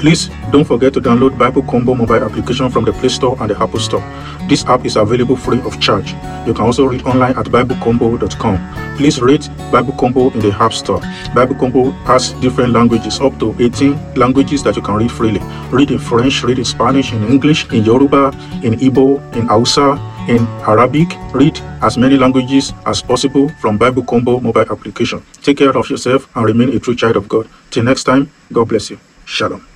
Please don't forget to download Bible Combo mobile application from the Play Store and the Apple Store. This app is available free of charge. You can also read online at biblecombo.com. Please rate Bible Combo in the App Store. Bible Combo has different languages, up to 18 languages that you can read freely. Read in French, read in Spanish, in English, in Yoruba, in Igbo, in Hausa, in Arabic. Read as many languages as possible from Bible Combo mobile application. Take care of yourself and remain a true child of God. Till next time, God bless you. Shalom.